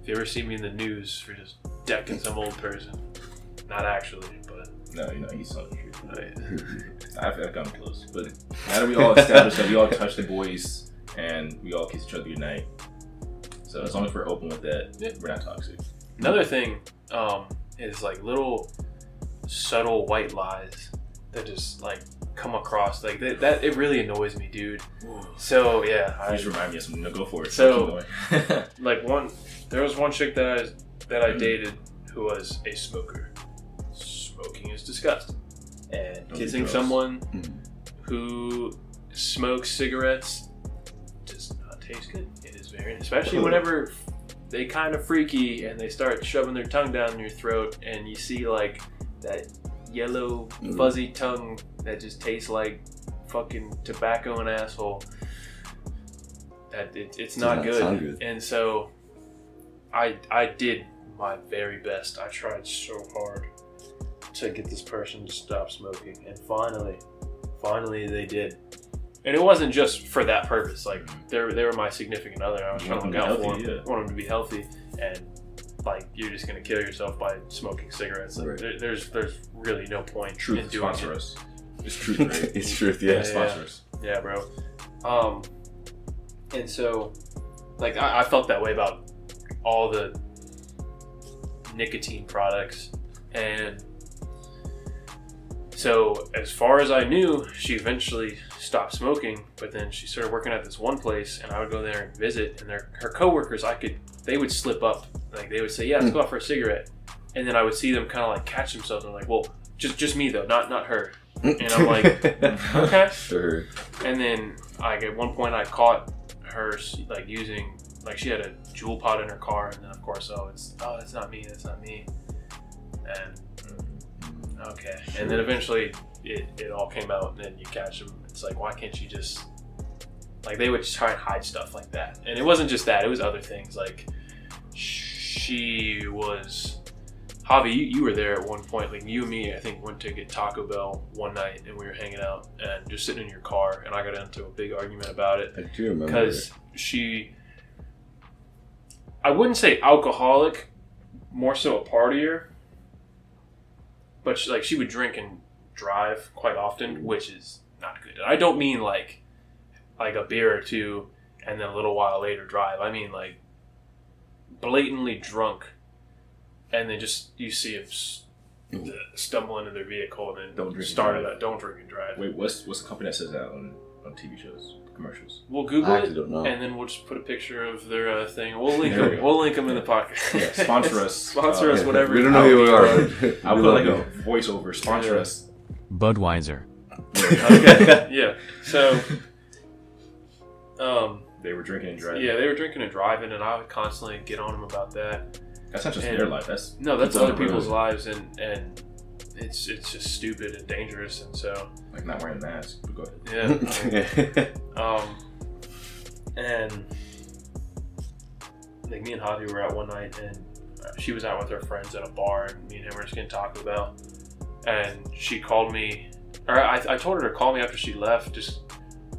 if you ever see me in the news for just decking some old person, not actually, but no, you know he's telling the truth. I, I've, I've gotten close, but now that we all established that we all touch the boys and we all kiss each other goodnight, so as long as we're open with that, Yeah. we're not toxic. Another thing um, is like little subtle white lies that just like come across like that, that it really annoys me, dude. So yeah, You I, just remind me of something. No, go for it. So- like one there was one chick that I that I dated who was a smoker. Smoking is disgusting, and Don't kissing drugs. someone Mhm. who smokes cigarettes does not taste good. It is very, especially Ugh. whenever they kind of freaky and they start shoving their tongue down your throat, and you see like that yellow Mm. fuzzy tongue that just tastes like fucking tobacco and asshole. That it, it's Does not not good. sound good. And so, I I did my very best. I tried so hard to get this person to stop smoking, and finally, finally they did. And it wasn't just for that purpose. Like they were, they were my significant other. I was trying to look them out to for be them. healthy, yeah. Want them to be healthy, and like you're just gonna kill yourself by smoking cigarettes. Like Right. there, there's there's really no point in Truth doing sponsor it. us. It's truth, right? it's truth, yeah, yeah. sponsor us. Yeah, bro. Um, and so, like, I, I felt that way about all the nicotine products, and so as far as I knew, she eventually stopped smoking. But then she started working at this one place, and I would go there and visit, and their her coworkers, I could they would slip up, like they would say, "Yeah, let's hmm. go out for a cigarette," and then I would see them kind of like catch themselves, and like, "Well, just just me though, not not her." And I'm like, okay. Sure. And then, like at one point, I caught her like using like she had a Juul pod in her car, and then of course, oh, it's oh, that's not me, that's not me, and okay. And then eventually, it, it all came out, and then you catch them. It's like, why can't you just like they would try and hide stuff like that? And it wasn't just that; it was other things. Like she was. Javi, you, you were there at one point. Like you and me, I think went to get Taco Bell one night, and we were hanging out and just sitting in your car, and I got into a big argument about it I do remember. because she i wouldn't say alcoholic more so a partier but she, like she would drink and drive quite often which is not good. I don't mean like like a beer or two and then a little while later drive. I mean like blatantly drunk and then just you see them s- mm. uh, stumble into their vehicle and then Don't drink start it don't drink and drive. Wait, what's what's the company that says that on, on TV shows, commercials? we'll google I it actually don't know. and then we'll just put a picture of their uh, thing. We'll link There we them. go. We'll link them in the podcast. Yeah, sponsor us. sponsor Uh, us. Whatever. we don't know who we are. I'll We put like you. a voiceover. Sponsor Yeah. us. Budweiser. okay. Yeah. So, um, They were drinking and driving. yeah, they were drinking and driving, and I would constantly get on them about that. That's not just And- their life. That's No, that's People other on the people's road. lives, and and it's it's just stupid and dangerous, and so like not wearing a mask. But go ahead. yeah. Um, and like me and Javi were out one night, and uh, she was out with her friends at a bar, and me and him were just getting Taco Bell. And she called me, or I, I told her to call me after she left, just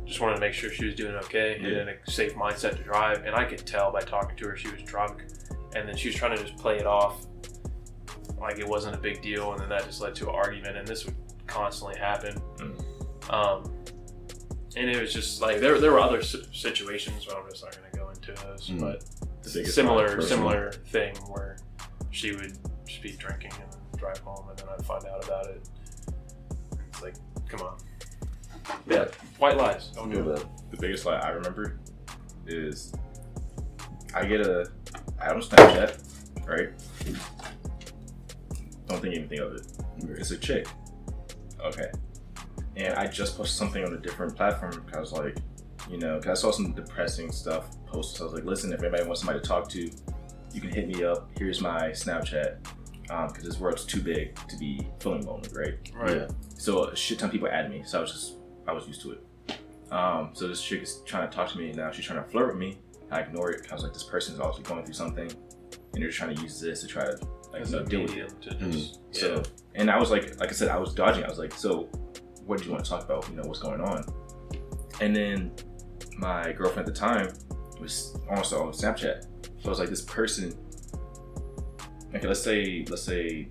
just wanted to make sure she was doing okay and in a safe mindset to drive. And I could tell by talking to her she was drunk, and then she was trying to just play it off like it wasn't a big deal, and then that just led to an argument, and this would constantly happen. Mm. Um, and it was just like there, there were other situations, but I'm just not going to go into those. Mm. But similar, similar thing where she would just be drinking and drive home, and then I'd find out about it. It's like, come on, yeah, white lies. Don't do it. The biggest lie I remember is I get a I don't Snapchat, right? Don't think anything of it. It's a chick. Okay. And I just posted something on a different platform because I was like, you know, because I saw some depressing stuff posted. So I was like, listen, if anybody wants somebody to talk to, you can hit me up. Here's my Snapchat. Because this world's too big to be feeling lonely, right? Right. Yeah. So a shit ton of people added me, so I was just I was used to it. Um, so this chick is trying to talk to me and now. She's trying to flirt with me. I ignore it. I was like, this person is obviously going through something, and they're trying to use this to try to like As you a know, deal with it. to just mm. So and I was like, like I said, I was dodging. I was like, so what do you want to talk about? You know, what's going on? And then my girlfriend at the time was also on Snapchat. So I was like, this person. Okay, let's say let's say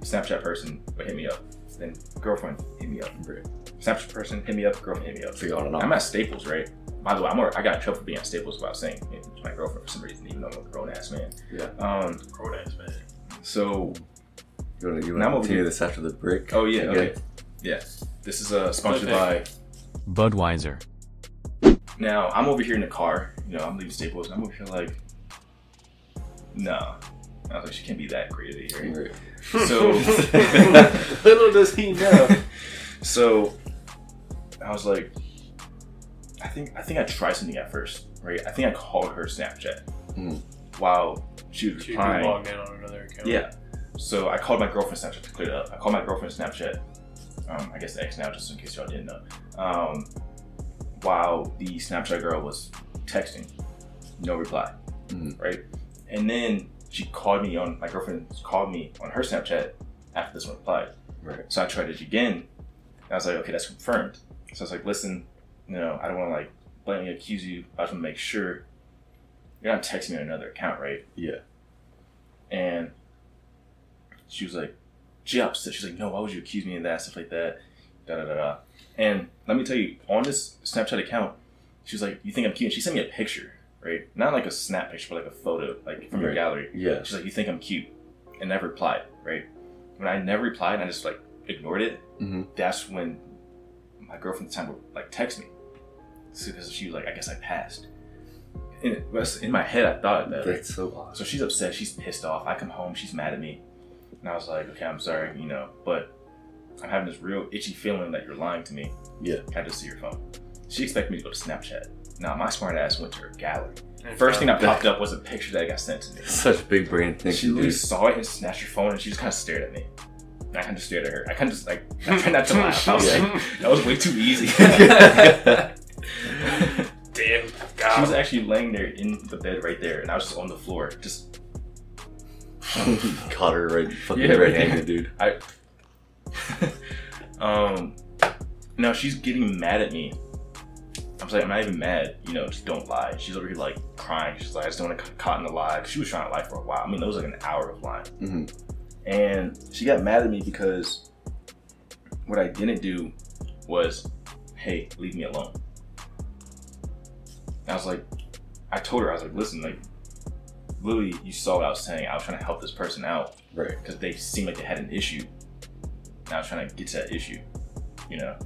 Snapchat person would hit me up. Then girlfriend hit me up. Snapchat person hit me up. Girlfriend hit me up. So you're on and off. I'm at Staples, right? By the way, I'm already, I got in trouble for being at Staples without saying it to my girlfriend for some reason, even though I'm a grown ass man. Yeah. Um. grown ass man. So You want to you wanna continue here. this after the break? Oh yeah, Okay. okay. Yeah. This is uh, sponsored by. Budweiser. Now I'm over here in the car. You know, I'm leaving Staples. And I'm over here like, no. I was like, she can't be that crazy, right? Right. So, little does he know. so I was like, I think I think I tried something at first, right? I think I called her Snapchat Hmm. while she was She'd be replying. logged in on another account. Yeah. So I called my girlfriend Snapchat to clear it up. I called my girlfriend Snapchat, um, I guess the ex now, just in case y'all didn't know, um, while the Snapchat girl was texting, no reply, Mhm. right? And then she called me on my girlfriend called me on her Snapchat after this one replied. Right. So I tried it again. And I was like, okay, that's confirmed. So I was like, listen, you know, I don't want to like blatantly accuse you. I just want to make sure you're not texting me on another account, right? Yeah. And she was like, she upset. She's like, no, why would you accuse me of that? Stuff like that. Da da da da. And let me tell you, on this Snapchat account, she was like, you think I'm cute? She sent me a picture, right? Not like a snap picture, but like a photo, like from your Right. gallery. Yeah. She's like, you think I'm cute? And never replied, right? When I never replied, I just like ignored it. Mm-hmm. That's when my girlfriend at the time would like text me. Because she was like, I guess I passed. In, in my head, I thought that. That's so odd. So she's upset. She's pissed off. I come home. She's mad at me. And I was like, okay, I'm sorry, you know, but I'm having this real itchy feeling that you're lying to me. Yeah. I had to see your phone. She expected me to go to Snapchat. Now, my smart ass went to her gallery. And First thing found- that popped up was a picture that got sent to me. Such a big brain thing. She to literally do. saw it and snatched her phone and she just kind of stared at me. And I kind of stared at her. I kind of just like, I tried not to laugh. I was Yeah. like, that was way too easy. Damn. God. She was actually laying there in the bed right there, and I was just on the floor, just Caught her right fucking Yeah, right red handed, dude. I. um, now she's getting mad at me. I was like, I'm not even mad, you know, just don't lie. She's over here like crying. She's like, I just don't want to get caught in the lie. She was trying to lie for a while. I mean, it was like an hour of lying. hmm And she got mad at me because what I didn't do was, hey, leave me alone. And I was like, I told her, I was like, listen, like, literally, you saw what I was saying. I was trying to help this person out Right. because they seemed like they had an issue. And I was trying to get to that issue, you know?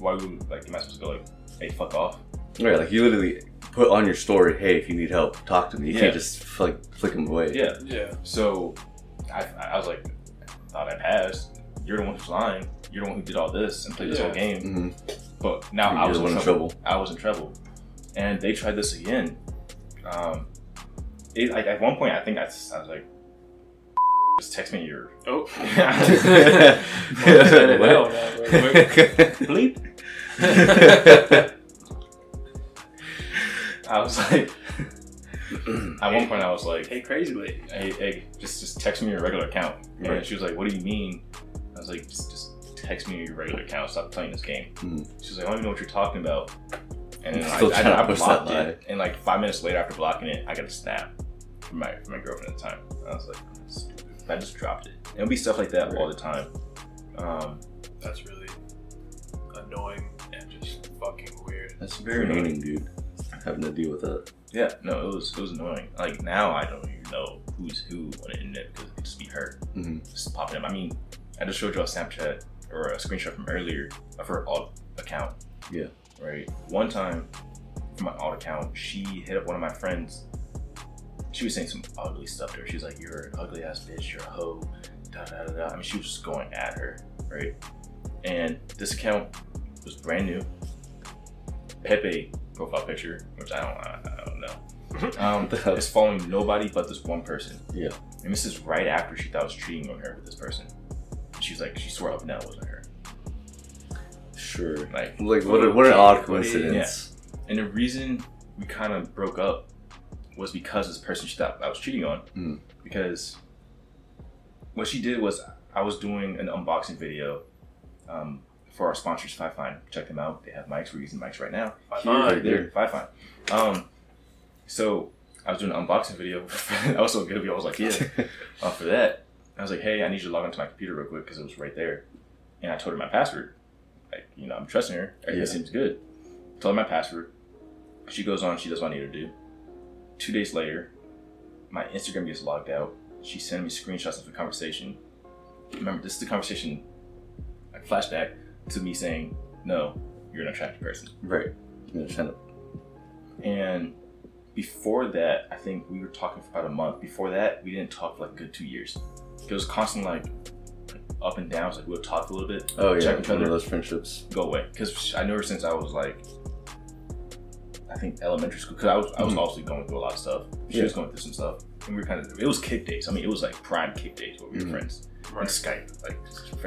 Why would, like, am I supposed to go, like, hey, fuck off? Right. Like you literally put on your story, hey, if you need help, talk to me. You Yeah. can't just like flick them away. Yeah. Yeah. So I, I was like, thought I passed. You're the one who's lying. You're the one who did all this and played this whole Yeah. game. hmm But now You're I was in trouble. in trouble. I was in trouble. And they tried this again. Um, it, like at one point, I think I, s- I was like, just text me your Oh. Yeah. Well, bleep. I was like, at one point, I was like, Hey, crazy lady. hey, hey, just just text me your regular account. And she was like, what do you mean? I was like, just, just text me your regular account. Stop playing this game. Mhm. She was like, I don't even know what you're talking about. And then Still I, I, trying to I blocked that it. And like five minutes later, after blocking it, I got a snap from my from my girlfriend at the time. I was like, stupid. I just dropped it. It'll be stuff like that all the time. Um, That's really annoying and just fucking weird. That's very annoying, dude. Having to deal with that. yeah, no, it was it was annoying. Like now, I don't even know who's who on the internet because it could just be her. hmm just popping up. I mean, I just showed you a Snapchat or a screenshot from earlier of her alt account. Yeah. Right. One time, from my alt account, she hit up one of my friends. She was saying some ugly stuff to her. She was like, "You're an ugly ass bitch. You're a hoe." Da da da da. I mean, she was just going at her, right? And this account was brand new. Pepe profile picture, which I don't, I, I don't know. Um, it's following nobody but this one person. Yeah. And this is right after she thought I was cheating on her with this person. She's like, she swore up and down it wasn't her. Sure. Like, Like what? A, what an odd Okay, what is- coincidence. and the reason we kind of broke up was because this person she thought I was cheating on. Mm. Because what she did was I was doing an unboxing video um, for our sponsors, Fifine. Check them out. They have mics. We're using mics right now. Fine. Right Right there. there, Fifine. Um, so I was doing an unboxing video. I was so good. I was like, yeah. uh, for that, I was like, hey, I need you to log into my computer real quick because it was right there. And I told her my password. Like, you know, I'm trusting her. Everything Yeah. seems good. Told her my password. She goes on, she does what I need her to do. Two days later, my Instagram gets logged out. She sent me screenshots of the conversation. Remember, this is the conversation, like flashback to me saying, no, you're an attractive person. right. Yeah, trying to- And before that, I think we were talking for about a month. Before that, we didn't talk for like a good two years. It was constant like up and downs. Like we would talk a little bit, Oh yeah, check each one of other, those friendships. go away. Because I know her since I was like, I think elementary school because I was I was also going through a lot of stuff. She Yeah. was going through some stuff, and we were kind of it was Kik days. I mean, it was like prime Kik days where we were Mhm. friends on Right. Skype, like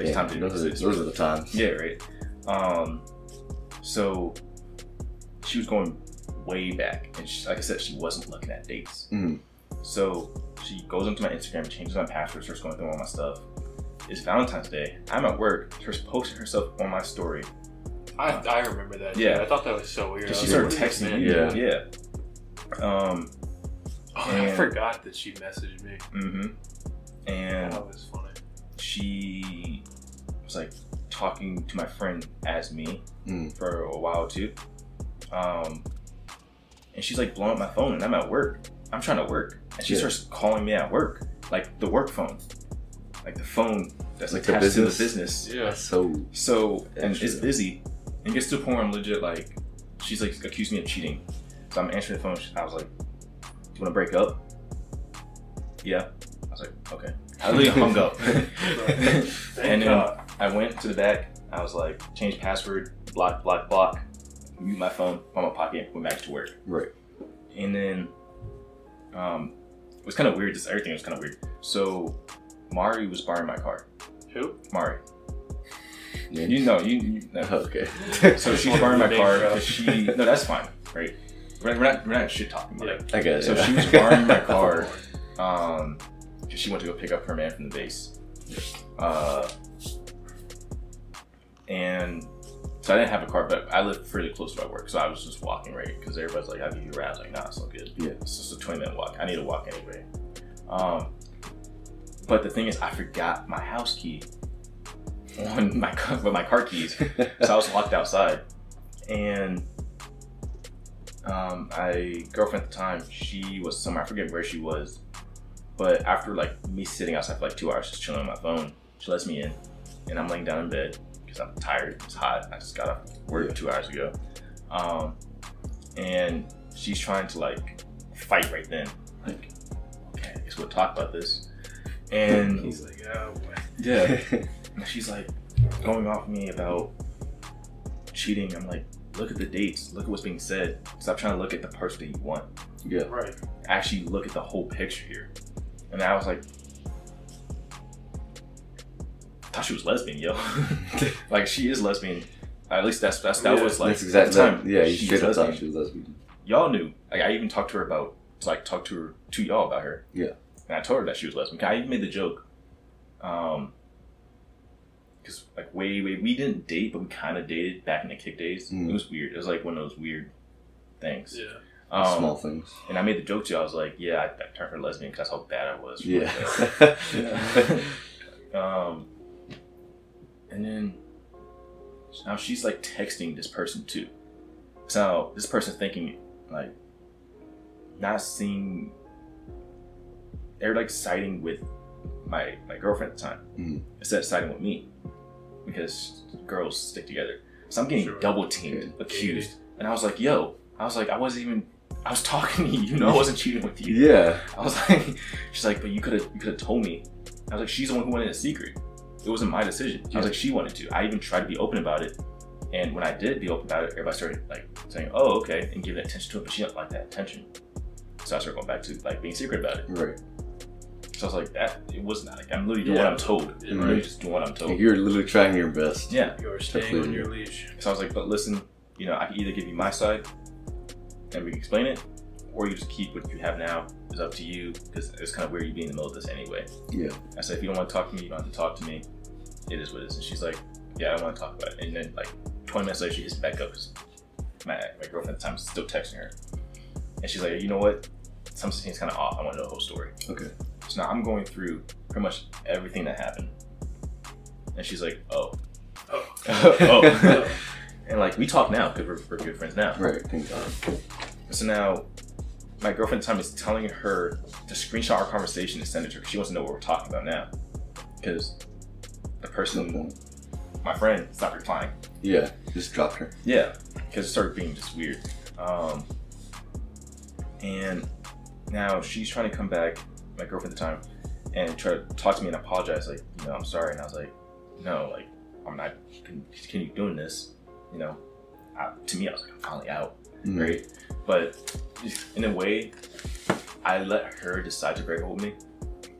Yeah, FaceTime didn't those, are, those are the times. Yeah, right. Um, so she was going way back, and she, like I said, she wasn't looking at dates. Mhm. So she goes into my Instagram, changes my password, starts going through all my stuff. It's Valentine's Day. I'm at work. She's posting herself on my story I, I remember that. Yeah. Yeah, I thought that was so weird. because I she was started like, what is this, texting man? me. Yeah. yeah. Um. Oh, I forgot that she messaged me. Mm-hmm. And That was funny. she was like talking to my friend as me Mm. for a while too. Um, and she's like blowing up my phone, and I'm at work. I'm trying to work, and she Yeah. starts calling me at work, like the work phone, like the phone that's Like the attached to the business? business. Yeah. That's so. So and it's Extra. busy, and it gets to a point where I'm legit like, she's like accused me of cheating. So I'm answering the phone. I was like, "Do you want to break up?" Yeah. I was like, "Okay." I literally hung up. Thank and then God. I went to the back. I was like, change password, block, block, block, mute my phone, put my pocket, went back to work. Right. And then um, it was kind of weird. Just everything was kind of weird. So Mari was borrowing my car. Who? Mari, Yeah. you know, you, you know. Okay. So she's borrowing my name car because she. No, that's fine, right? We're not, we're not, we're not shit talking. Yeah. Like, I get it. so yeah. she was borrowing my car. Um, 'cause she went to go pick up her man from the base. Uh, and so I didn't have a car, but I lived pretty close to my work, so I was just walking right because everybody's like, "I'll give you a ride." I was like, "Nah, it's all good." Yeah. it's just a twenty minute walk. I need to walk anyway. Um, but the thing is, I forgot my house key on my with my car keys, so I was locked outside, and um, I girlfriend at the time, she was somewhere. I forget where she was, but after like me sitting outside for like two hours just chilling on my phone, she lets me in, and I'm laying down in bed because I'm tired. It's hot. I just got off work Yeah. two hours ago, um, and she's trying to like fight right then. Like, okay, I guess we'll talk about this. And He's like, oh boy. yeah, she's like going off me about cheating. I'm like, look at the dates. Look at what's being said. Stop trying to look at the person that you want. yeah. Right. Actually, look at the whole picture here. And I was like, I thought she was lesbian, yo. like she is lesbian. At least that's that's that Yeah, was like That's exactly. at the time. yeah, you she's straight up lesbian. thought she was lesbian. Y'all knew. Like I even talked to her about like talked to her to y'all about her. Yeah. And I told her that she was lesbian. I even made the joke. Um. Because like way way we didn't date, but we kind of dated back in the Kik days. Mm. It was weird. It was like one of those weird things. Yeah. Um, Small things. And I made the joke to you. I was like, yeah, I, I turned her lesbian because that's how bad I was. Yeah. um, and then now she's like texting this person too. So this person thinking like not seeing. They're like siding with my my girlfriend at the time Mhm. instead of siding with me because girls stick together. So I'm getting Sure. double teamed, Okay. accused, and I was like, "Yo," I was like, "I wasn't even." I was talking to you. You know, I wasn't cheating with you. yeah. I was like, she's like, but you could have, you could have told me. I was like, she's the one who wanted a secret. It wasn't my decision. I was like, she wanted to. I even tried to be open about it, and when I did be open about it, everybody started like saying, "Oh, okay," and giving attention to it. But she didn't like that attention, so I started going back to like being secret about it. Right. So I was like, that it was not. Like, I'm literally doing Yeah. what I'm told. Yeah, I'm literally mm-hmm. just doing what I'm told. You're literally trying your best. Yeah. You are staying on your leash. So I was like, but listen, you know, I can either give you my side and we can explain it, or you just keep what you have now. It's up to you because it's kind of weird you being in the middle of this anyway. Yeah. I said, if you don't want to talk to me, you don't have to talk to me. It is what it is. And she's like, yeah, I don't want to talk about it. And then like 20 minutes later, she hits back up because my, my girlfriend at the time is still texting her. And she's like, you know what? Something seems kind of off. I want to know the whole story. Okay. So now I'm going through pretty much everything that happened. And she's like, oh. Oh. oh. and like, we talk now because we're, we're good friends now. Right. Thank God. So now, my girlfriend at the time is telling her to screenshot our conversation and send it to her she wants to know what we're talking about now. Because the person, my friend, stopped replying. Yeah. Just dropped her. Yeah, because it started being just weird. Um, and now she's trying to come back, my girlfriend at the time, and try to talk to me and apologize. Like, you know, I'm sorry. And I was like, no, like, I'm not con- continue doing this. You know, I, to me, I was like, I'm finally out. Mhm. right? But in a way, I let her decide to break up with me.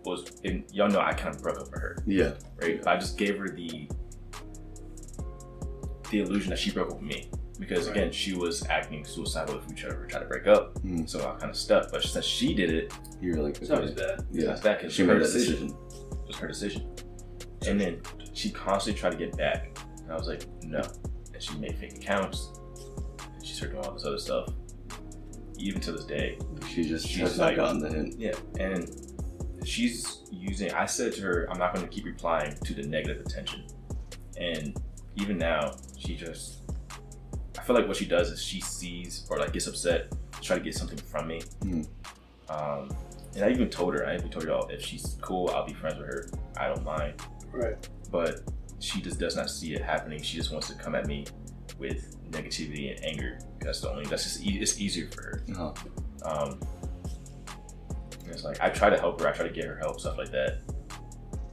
Was and y'all know I kind of broke up with her, Yeah. right? But I just gave her the the illusion that she broke up with me because Right. again she was acting suicidal if we tried to try to break up. Mm. So I kind of stuck. But since she did it, You're like, It's always okay. bad. Yeah. that's that because She made that decision. decision. It was her decision. And then she constantly tried to get back. And I was like, no. And she made fake accounts. And she started doing all this other stuff. Even to this day. She just She's has not gotten the hint. Yeah. And she's using, I said to her, I'm not going to keep replying to the negative attention. And even now, she just, feel like what she does is she sees or like gets upset, try to get something from me. Hmm. Um, and I even told her, I even told y'all, if she's cool, I'll be friends with her. I don't mind Right. but she just does not see it happening. She just wants to come at me with negativity and anger. That's the only. That's just e- it's easier for her. Uh-huh. Um, it's like I try to help her. I try to get her help, stuff like that.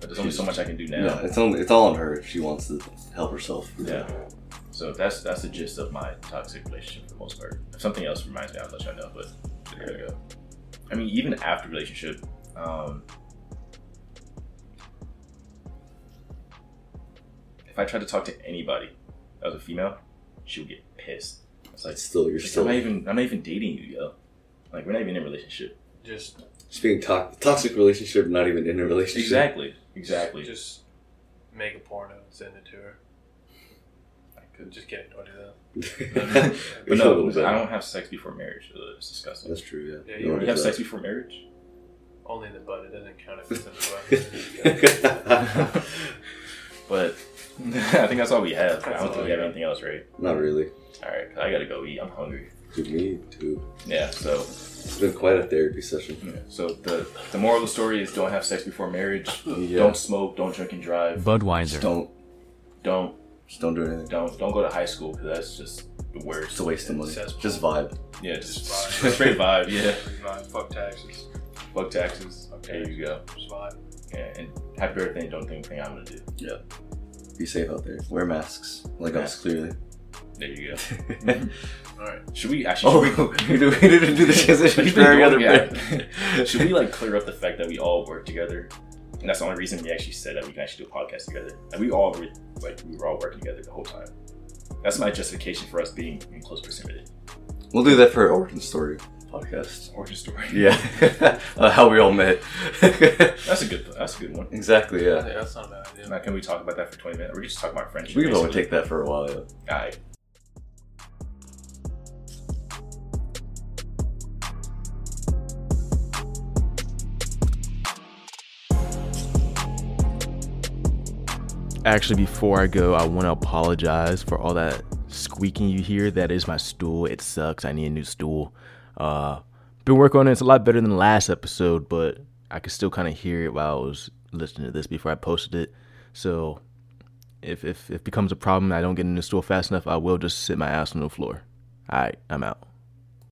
But there's only so much I can do now. Yeah, it's only it's all on her if she wants to help herself. Yeah. So that's that's the gist of my toxic relationship for the most part. If something else reminds me, I'll let you know. But there you go. I mean, even after relationship, um, if I tried to talk to anybody as a female, she would get pissed. It's like, It's still you're like, still I'm not even I'm not even dating you, yo. Like we're not even in a relationship. Just speaking to- toxic relationship, not even in a relationship. Exactly. Exactly. Just make a porno and send it to her. I could just kidding. Don't do that. but no. I don't have sex before marriage. Ugh, It's disgusting. That's true. Yeah. Yeah, you one You have sex that. before marriage? Only in the butt. It doesn't count if it's in the butt. But I think that's all we have. I don't think we have anything else, right? not really. All right. I gotta go eat. I'm hungry. To me too. Yeah. So, It's been quite a therapy session. yeah. so the the moral of the story is don't have sex before marriage. Yeah. Don't smoke. Don't drink and drive. Just Budweiser. don't Don't just don't do anything. don't don't go to high school because that's just the worst. It's a waste of money. Cesspool. Just vibe. Yeah, just, Just vibe. just straight vibe. Yeah. Nah, fuck taxes. Fuck taxes. Fuck There you go. Just vibe. Yeah, and happy birthday. Don't do anything I'm gonna do. Yeah. Be safe out there. Wear masks. Like us, clearly. There you go. All right. Should we actually? oh, we we didn't do the transition We've for every other bit. Should we like clear up the fact that we all work together? And that's the only reason we actually said that we can actually do a podcast together. And we all were like we were all working together the whole time. That's my justification for us being in close proximity. We'll do that for our origin story podcast. Origin story. Yeah, uh, how we all met. That's a good. That's a good one. exactly. I Yeah, that's not a bad idea. Now, can we talk about that for twenty minutes? Or we just talk about friendship. we can probably basically? take that for a while. Yeah. All right. Actually, before I go, I want to apologize for all that squeaking you hear. That is my stool. It sucks. I need a new stool. Uh, been working on it. It's a lot better than the last episode, but I could still kind of hear it while I was listening to this before I posted it. So, if if if it becomes a problem, I don't get in the stool fast enough. I will just sit my ass on the floor. All right, I'm out.